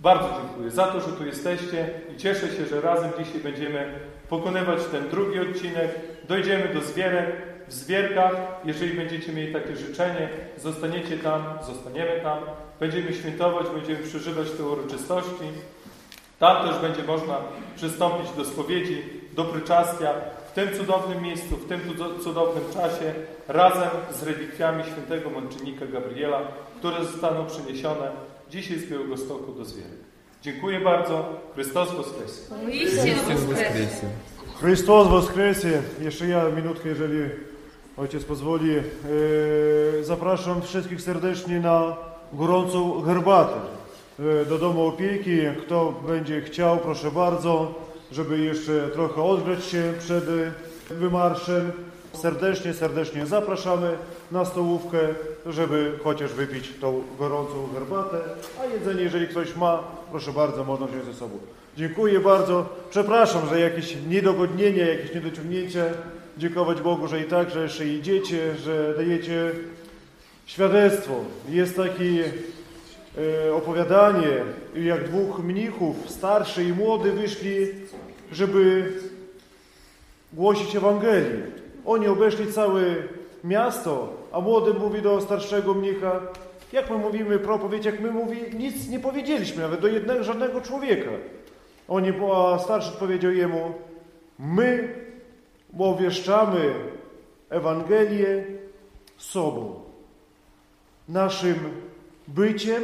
Bardzo dziękuję za to, że tu jesteście i cieszę się, że razem dzisiaj będziemy pokonywać ten drugi odcinek. Dojdziemy do zwierek. W zwierkach, jeżeli będziecie mieli takie życzenie, zostaniecie tam, zostaniemy tam, będziemy świętować, będziemy przeżywać te uroczystości. Tam też będzie można przystąpić do spowiedzi, do pryczastia, w tym cudownym miejscu, w tym cudo- cudownym czasie, razem z relikwiami świętego męczennika Gabriela, które zostaną przyniesione dzisiaj z Białegostoku do Zwierek. Dziękuję bardzo. Chrystus Woskresie. Chrystus Woskresie. Chrystus Woskresie. Jeszcze ja minutkę, jeżeli ojciec pozwoli. E, zapraszam wszystkich serdecznie na gorącą herbatę e, do domu opieki. Kto będzie chciał, proszę bardzo, żeby jeszcze trochę odgrzać się przed e, wymarszem. Serdecznie, serdecznie zapraszamy na stołówkę, żeby chociaż wypić tą gorącą herbatę, a jedzenie, jeżeli ktoś ma, proszę bardzo, można wziąć ze sobą. Dziękuję bardzo. Przepraszam, że jakieś niedogodnienie, jakieś niedociągnięcie. Dziękować Bogu, że i tak, że jeszcze idziecie, że dajecie świadectwo. Jest takie e, opowiadanie, jak dwóch mnichów, starszy i młody, wyszli, żeby głosić Ewangelię. Oni obeszli całe miasto, a młody mówi do starszego mnicha, jak my mówimy propowiedź, jak my mówi, nic nie powiedzieliśmy nawet do jednego, żadnego człowieka. Oni, a starszy powiedział jemu, my obwieszczamy Ewangelię sobą, naszym byciem,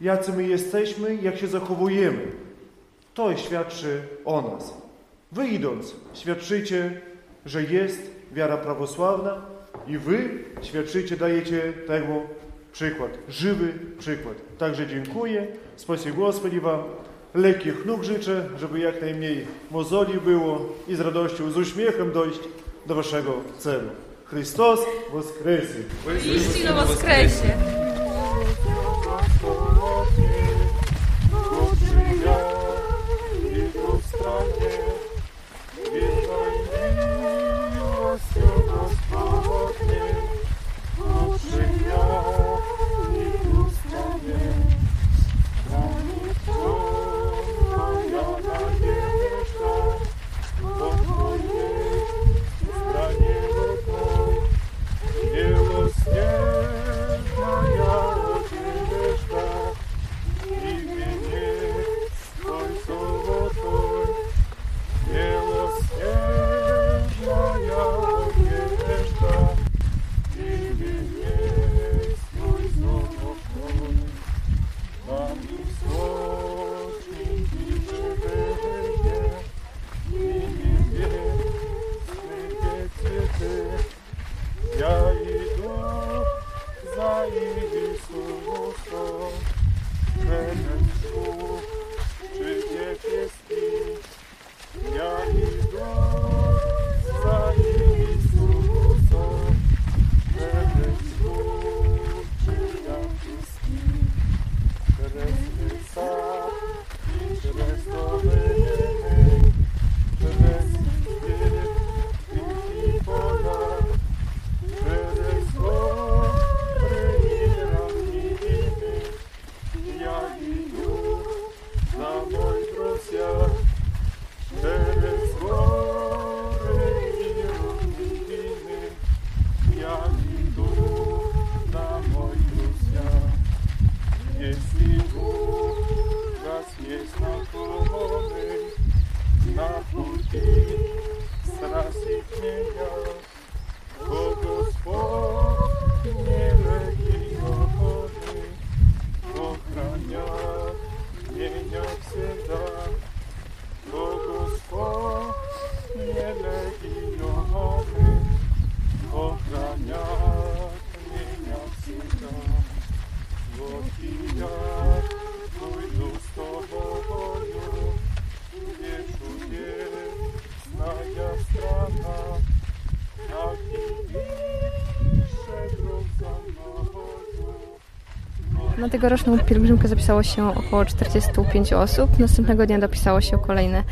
jacy my jesteśmy, jak się zachowujemy. To świadczy o nas. Wy idąc, świadczycie, że jest wiara prawosławna i wy świadczycie, dajecie temu przykład, żywy przykład. Także dziękuję, spasi Господи Wam, lekkich nóg życzę, żeby jak najmniej mozoli było i z radością, z uśmiechem dojść do Waszego celu. Chrystus Woskresy! Истинно воскресе! Na tegoroczną pielgrzymkę zapisało się około 45 osób. Następnego dnia dopisało się kolejne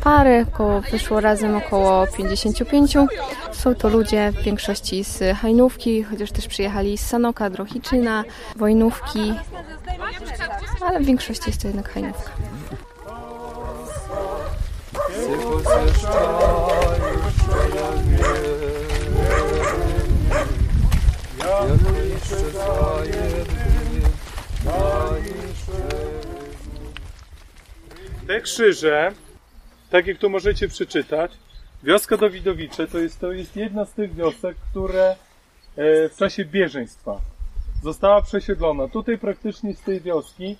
pary, około, wyszło razem około 55. Są to ludzie w większości z Hajnówki, chociaż też przyjechali z Sanoka, Drohiczyna, Wojnówki, ale w większości jest to jednak Hajnówka. Te krzyże, tak jak tu możecie przeczytać, wioska Dawidowicze to jest, to jest jedna z tych wiosek, które e, w czasie bieżeństwa została przesiedlona. Tutaj praktycznie z tej wioski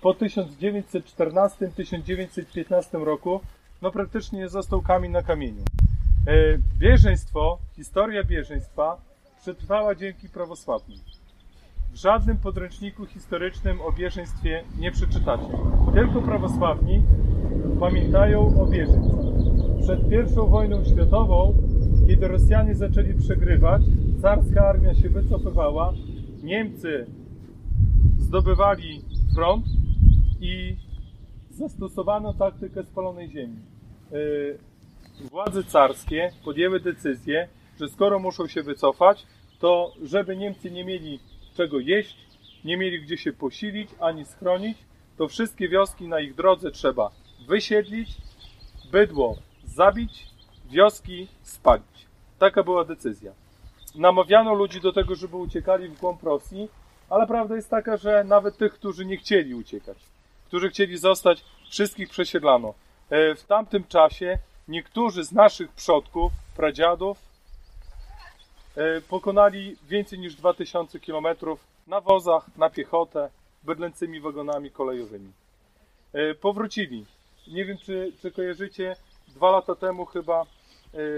po 1914-1915 roku no praktycznie został kamień na kamieniu. E, Bieżeństwo, historia bieżeństwa przetrwała dzięki prawosławnym. W żadnym podręczniku historycznym o bieżeństwie nie przeczytacie. Tylko prawosławni pamiętają o bieżeństwie. Przed I wojną światową, kiedy Rosjanie zaczęli przegrywać, carska armia się wycofywała, Niemcy zdobywali front i zastosowano taktykę spalonej ziemi. Yy, Władze carskie podjęły decyzję, że skoro muszą się wycofać, to żeby Niemcy nie mieli czego jeść, nie mieli gdzie się posilić ani schronić, to wszystkie wioski na ich drodze trzeba wysiedlić, bydło zabić, wioski spalić. Taka była decyzja. Namawiano ludzi do tego, żeby uciekali w głąb Rosji, ale prawda jest taka, że nawet tych, którzy nie chcieli uciekać, którzy chcieli zostać, wszystkich przesiedlano. E, W tamtym czasie niektórzy z naszych przodków, pradziadów, pokonali więcej niż 2000 km na wozach, na piechotę, bydlęcymi wagonami kolejowymi. E, Powrócili. Nie wiem, czy, czy kojarzycie, dwa lata temu chyba e,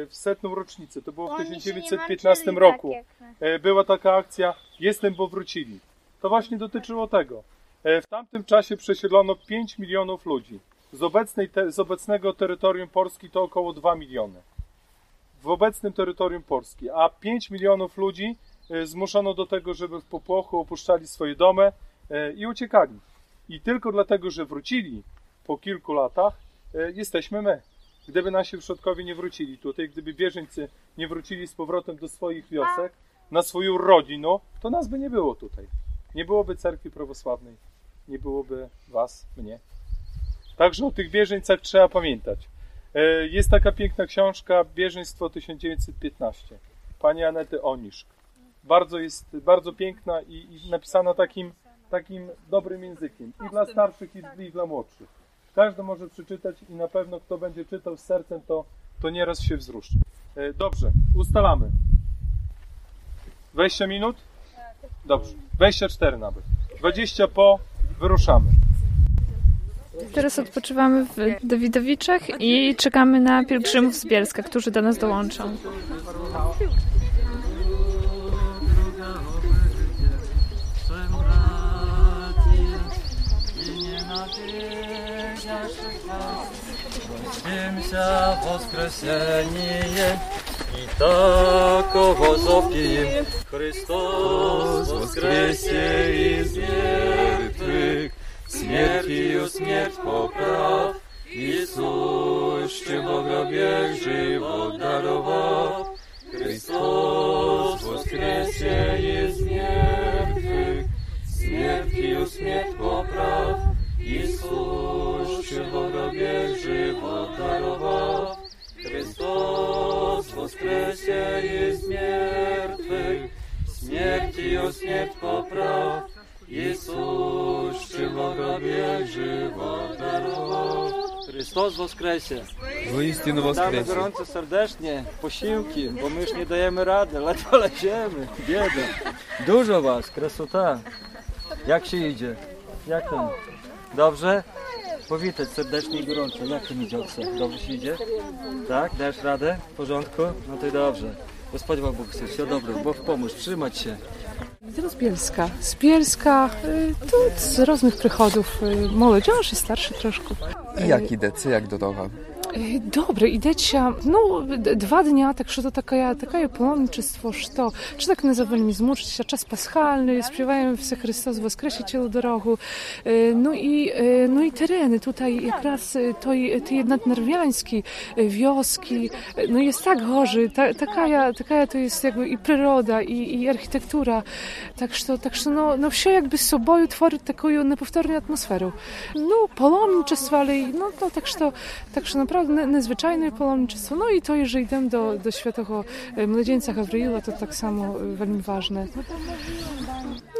w setną rocznicę, to było w 1915 roku, e, była taka akcja Jestem, bo wrócili. To właśnie dotyczyło tego. E, W tamtym czasie przesiedlono 5 milionów ludzi. Z, obecnej z obecnego terytorium Polski to około 2 miliony. W obecnym terytorium Polski. A 5 milionów ludzi e, zmuszono do tego, żeby w popłochu opuszczali swoje domy e, i uciekali. I tylko dlatego, że wrócili po kilku latach, e, jesteśmy my. Gdyby nasi przodkowie nie wrócili tutaj, gdyby bieżeńcy nie wrócili z powrotem do swoich wiosek, na swoją rodzinę, to nas by nie było tutaj. Nie byłoby cerkwi prawosławnej, nie byłoby was, mnie. Także o tych bieżeńcach trzeba pamiętać. E, Jest taka piękna książka Bieżeństwo 1915 pani Anety Oniszk. Bardzo jest bardzo piękna i, i napisana takim, takim dobrym językiem i dla starszych i, i dla młodszych. Każdy może przeczytać i na pewno kto będzie czytał z sercem, to, to nieraz się wzruszy. E, Dobrze, ustalamy. 20 minut? Dobrze, 24 nawet. 20 po, wyruszamy. Teraz odpoczywamy w Dawidowiczach i czekamy na pielgrzymów z Bielska, którzy do nas dołączą. Молимся воскресение и так возопим. Христос воскресе из мертвых, смертью смерть поправ. Иисус, что в гробе живот даровал. Христос воскресе! Воістину Witamy воскресе. gorąco serdecznie, posiłki, bo my już nie dajemy rady, ledwo leziemy, bieda. Dużo was, krasota. Jak się idzie? Jak tam? Dobrze? Powitać serdecznie i gorąco. Jak tam idzie Oksa? Dobrze się idzie? Tak? Dajesz radę? W porządku? No to i dobrze. Gospodź Wam Bóg chce, все добре, Бог pomóż, trzymać się. Z Bielska. Z Bielska, y, тут z różnych przychodów y, młodzież i starszy troszkę. I jaki decyjak do Doha? Е, Добре, йдеться ну д- два дня, так що то таке, таке паломничество, що чи так не завельми змучитися, час пасхальний, співаємо все Христос воскресе цілу дорогу. Е, Ну і, е, ну і терени, tutaj якраз е, той, ті наднерв'янські е, wioski, е, no jest tak gorzy, ta, taka, taka to jest jakby i przyroda, i, i architektura, tak że, tak że no, no все jakby z sobою tworzy taką niepowtórną atmosferę. No, pаломничество, ale i- no, no tak że, tak że naprawdę ne- nadzwyczajne pаломничество. No i to, jeżeli idę do, do świętego e, młodzieńca Gawryila, to tak samo e, bardzo ważne.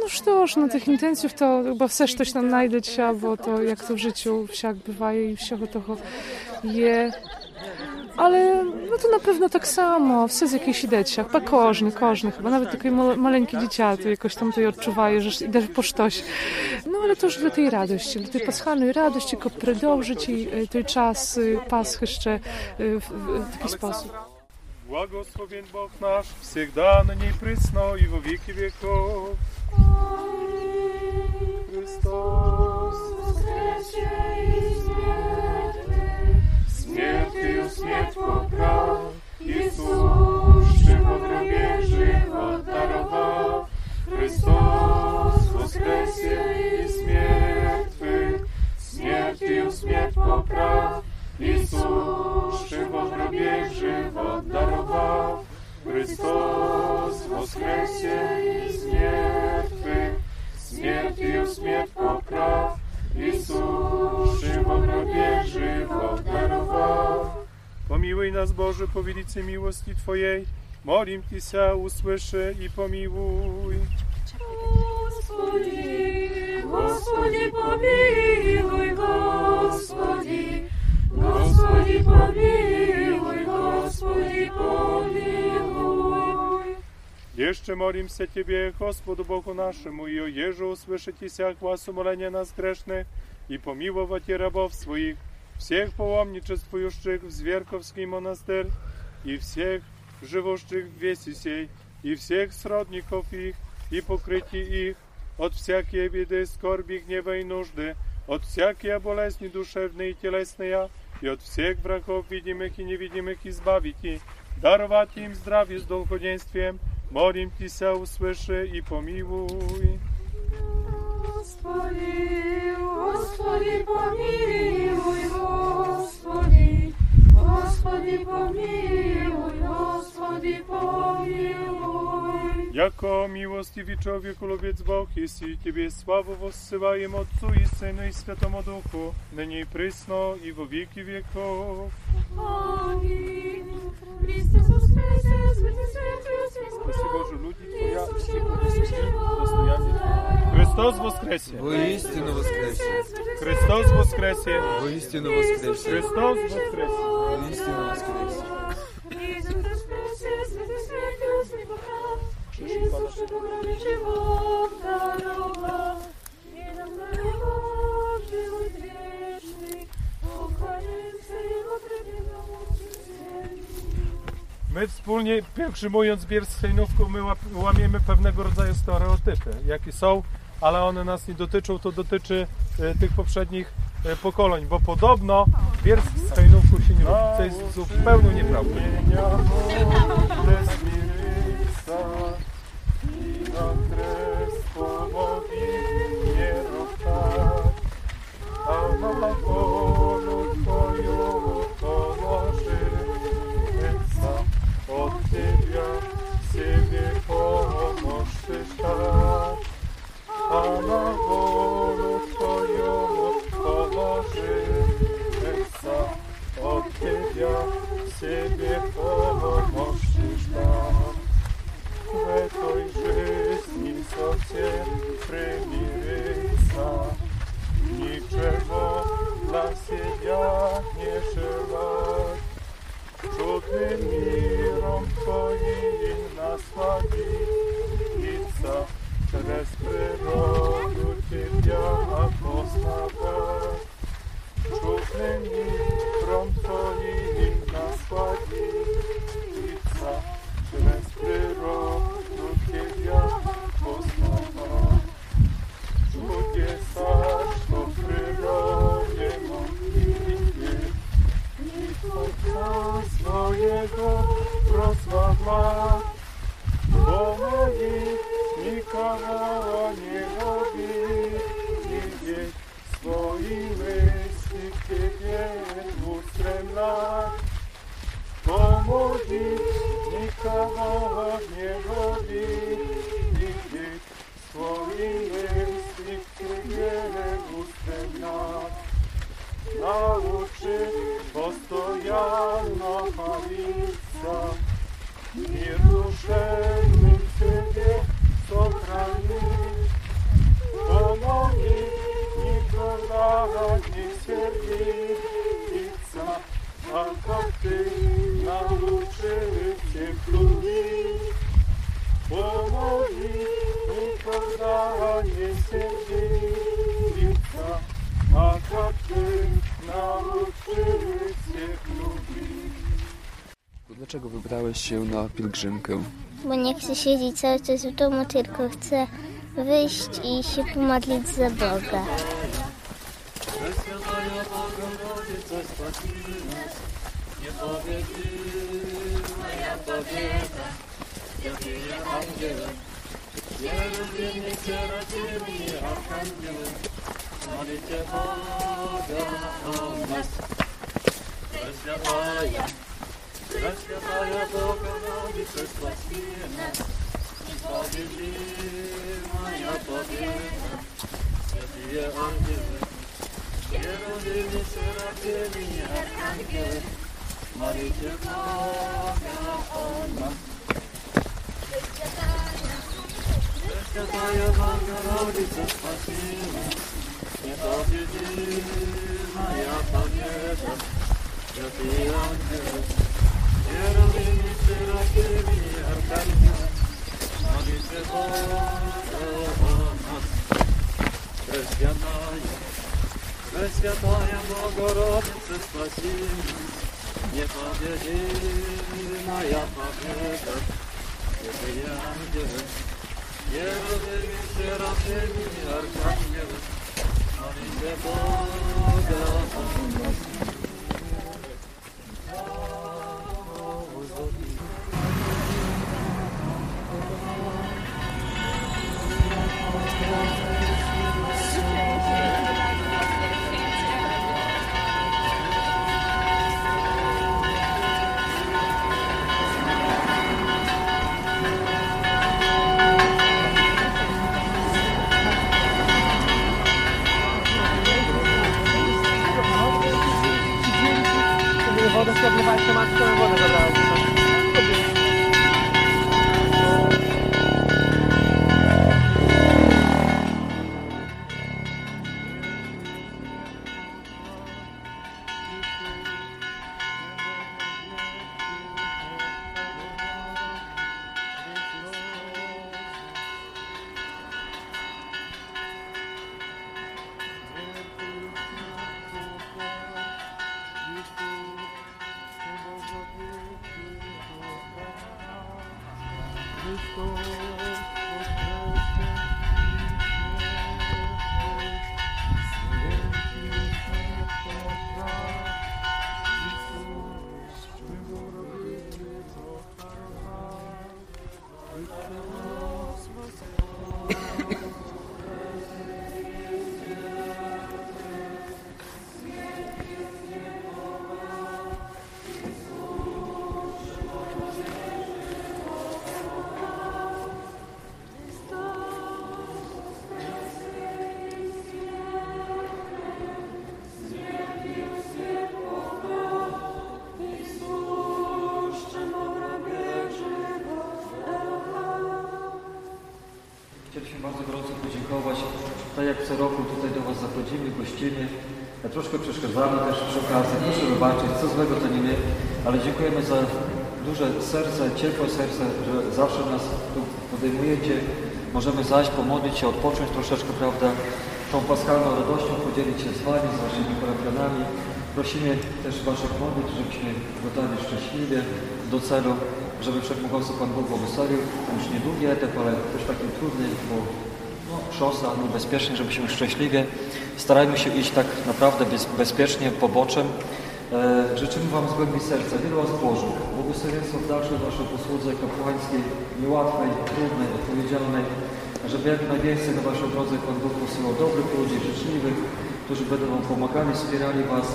No що ж, на тих інтенсів, то chyba все ж точно знайдеться, бо то як то в życiu всяк буває і всього того є. Ale no to na pewno tak samo, все з якихось ідеться, па кожний, кожний, chyba nawet такий мал- маленький дитя, то якось там той odczuwaje, że idę po coś. No ale to już dla tej radości, dla tej paschalnej radości, tylko продовжить i e, той час e, Pasch jeszcze e, w, w taki sposób. Благословен Бог наш, всегда на ней присно и во веки веков. Христос, смертью смерть поправ, Иисус, живо живот даровав. Христос, воскресе из мертвых, смертью смерть поправ, Иисус, живо живот даровав. Христос, воскресе из мертвых, смертью смерть поправ, Иисус, живо живот даровав. Помилуй нас, Боже, по велице милости Твоей, молим Тися, услыши и помилуй. Господи, Jeszcze molim się Ciebie, Господу Богу нашему, и оже услышитеся глаз умоления нас грешных, и помиловать рабов своих, всех паломничествующих в Зверковский монастырь, и всех живущих в весе сей, и всех сродников их, и покрытие их от всякие беды, скорби, гнева и нужды, от всякие болезни душевные и телесные, и от всех врагов видимых и невидимых избавите, даровать им здравие с долгоденствием, молим Тися, услыши и помилуй. Господи, Господи, помилуй, Господи, Господи, помилуй, Господи, помилуй. Jako miłostiwy człowieku lubiec Bóg, jeśli Ciebie sławę wossyłajem Otcu i Synu i Świętemu Duchu, nyní i prysno i w wieki wieków. Amin. Chrystus woskresie, zbyty święty, Спаси Боже, люди Твоя, Иисусе, всіх Боже, достояння. Христос воскресе! Воістину воскресе! Христос воскресе! Воістину воскресе! Христос воскресе! Воістину воскресе! My wspólnie, pielgrzymując hejnówką, my łamiemy pewnego rodzaju stereotypy, jakie są, ale one nas nie dotyczą, to dotyczy e, tych poprzednich e, pokoleń, bo podobno hejnówką się nie robi, co jest zupełnie nieprawdą. wybrałeś się na pielgrzymkę? Bo nie chcę siedzieć cały czas w domu, tylko chcę wyjść i się pomodlić za Boga. Prесвятая Богородица, спаси нас, непобедимая победа, святые ангелы, Ерусалим, серафимы, архангелы, молите Бога о нас. I'm giving. You don't give me, said I'm giving you. I'm giving. Money to call on my. Kazaya bakar olacak başına Yeter dedim Пресвятая, Пресвятая Богородица, спаси нас, непобедимая победа, святые ангелы, Ерусалим, серафимы, архангелы, молите Бога restore. Co roku tutaj do Was zachodzimy, gościmy. Ja troszkę przeszkadzamy też przy okazji. Proszę wybaczyć, co złego to nie my, ale dziękujemy za duże serce, ciepłe serce, że zawsze nas tu podejmujecie. Możemy zajść, pomodlić się, odpocząć troszeczkę, prawda? Tą paskalną radością podzielić się z Wami, z Waszymi parafianami. Prosimy też Waszych modlitw, żebyśmy dotarli szczęśliwie do celu, żeby Wszechmogący Pan Bóg błogosławił. Już niedługi etap, ale też taki trudny, bo szosa, no, bezpiecznie, żebyśmy szczęśliwie. Starajmy się iść tak naprawdę bez, bezpiecznie, poboczem. E, życzymy Wam z głębi serca wielu łask Bożych, błogosławieństwa w dalszej Waszej posłudze kapłańskiej, niełatwej, trudnej, odpowiedzialnej. żeby jak najwięcej na Waszą drodze Pan Bóg posyłał dobrych ludzi, życzliwych, którzy będą Wam pomagali, wspierali Was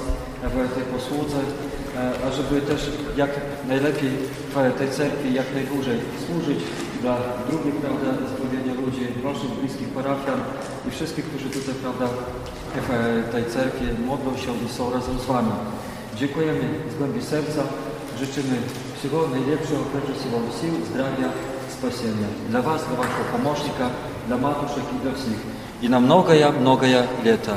w tej posłudze, e, a żeby też jak najlepiej w tej cerkwi jak najdłużej służyć dla drugich, prawda, zbawienia ludzi, naszych bliskich parafian i wszystkich, którzy tutaj, prawda, w tej cerkwi modlą się i są razem z Wami. Dziękujemy z głębi serca, życzymy wszystkiego najlepszego, przede wszystkim sił, zdrowia, spasienia. Dla Was, dla Waszego pomocnika, dla matuszek i dla wszystkich. I na mnogoja, mnogoja lata.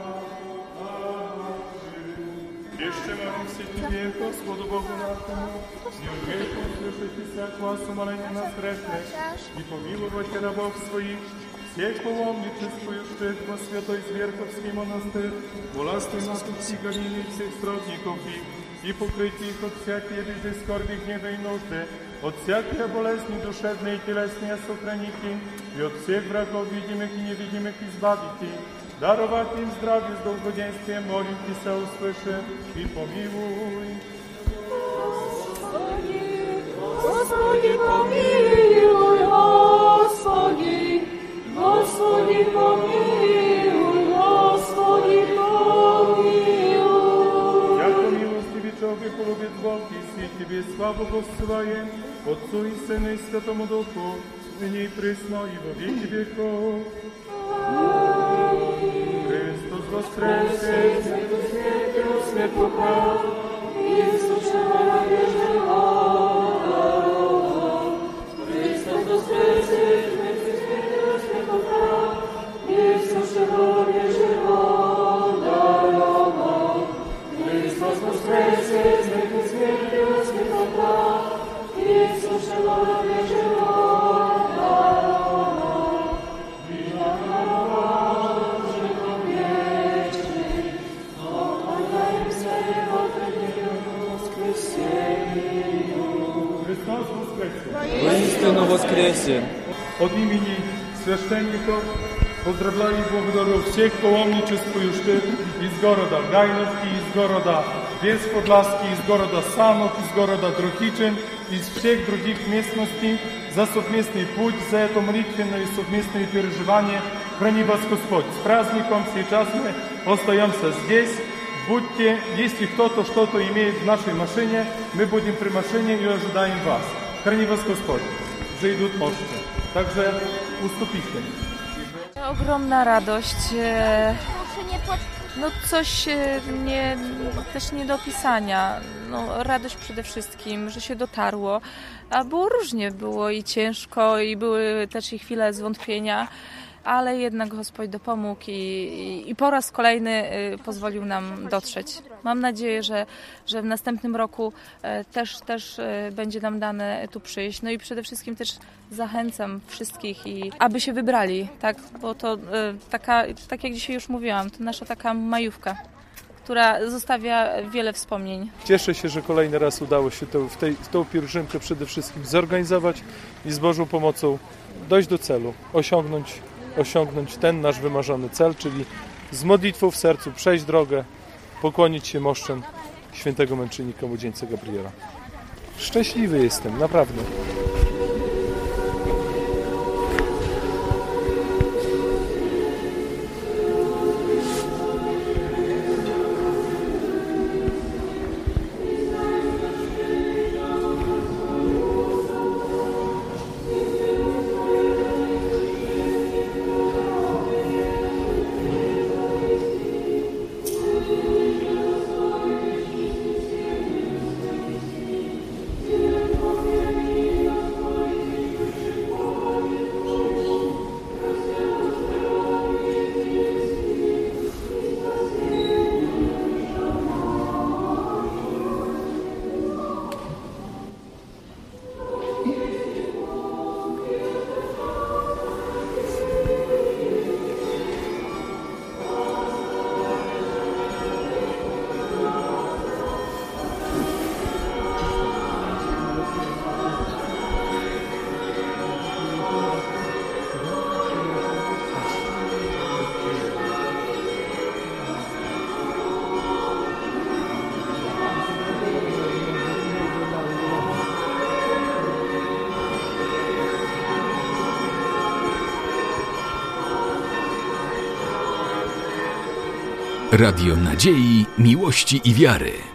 Jeszcze молимся Тебе, Господу Богу нашему, не умеем услышать и всякого сумоления нас грешных, и помиловать рабов своих, всех паломничествующих во святой Зверковский монастырь, властвуй нас от всех гонений всех сродников их, и покрыть их от всякой беды, скорби, гнева и нужды, от всякой болезни душевной и телесной сохраните, и от всех врагов видимых и невидимых избавите, даровать им здравие с долгоденствием, молим Тебя, услыши и помилуй. Господи, помилуй, Господи, Господи, помилуй, Господи, помилуй. Яко милостивый человек, полюбит Бог, и все Тебе славу воссылаем, Отцу и Сыну и Святому Духу, ныне и пресно, и во веки веков. Христос воскресе, Свет из города Гайновки, из города Бесподласки, из города Санов, из города Друхичин, из всех других местностей за совместный путь, за это молитвенное и совместное переживание. Храни вас Господь. С праздником сейчас мы остаемся здесь. Будьте, если кто-то что-то имеет в нашей машине, мы будем при машине и ожидаем вас. Храни вас Господь. Zejdą moszcze. Także ustąpijcie. Ogromna radość. e, No coś e, nie, też nie do opisania. No, radość przede wszystkim, że się dotarło. A było różnie, było i ciężko, i były też i chwile zwątpienia, ale jednak Gospodź dopomógł i, i, i po raz kolejny e, pozwolił nam dotrzeć. Mam nadzieję, że, że w następnym roku e, też, też e, będzie nam dane tu przyjść. No i przede wszystkim też zachęcam wszystkich, i aby się wybrali, tak? bo to e, taka, tak jak dzisiaj już mówiłam, to nasza taka majówka, która zostawia wiele wspomnień. Cieszę się, że kolejny raz udało się to, w, tej, tą pielgrzymkę przede wszystkim zorganizować i z Bożą pomocą dojść do celu, osiągnąć, osiągnąć ten nasz wymarzony cel, czyli z modlitwą w sercu przejść drogę, pokłonić się moszczem świętego męczennika młodzieńca Gabriela. Szczęśliwy jestem, naprawdę. Radio Nadziei, Miłości i Wiary.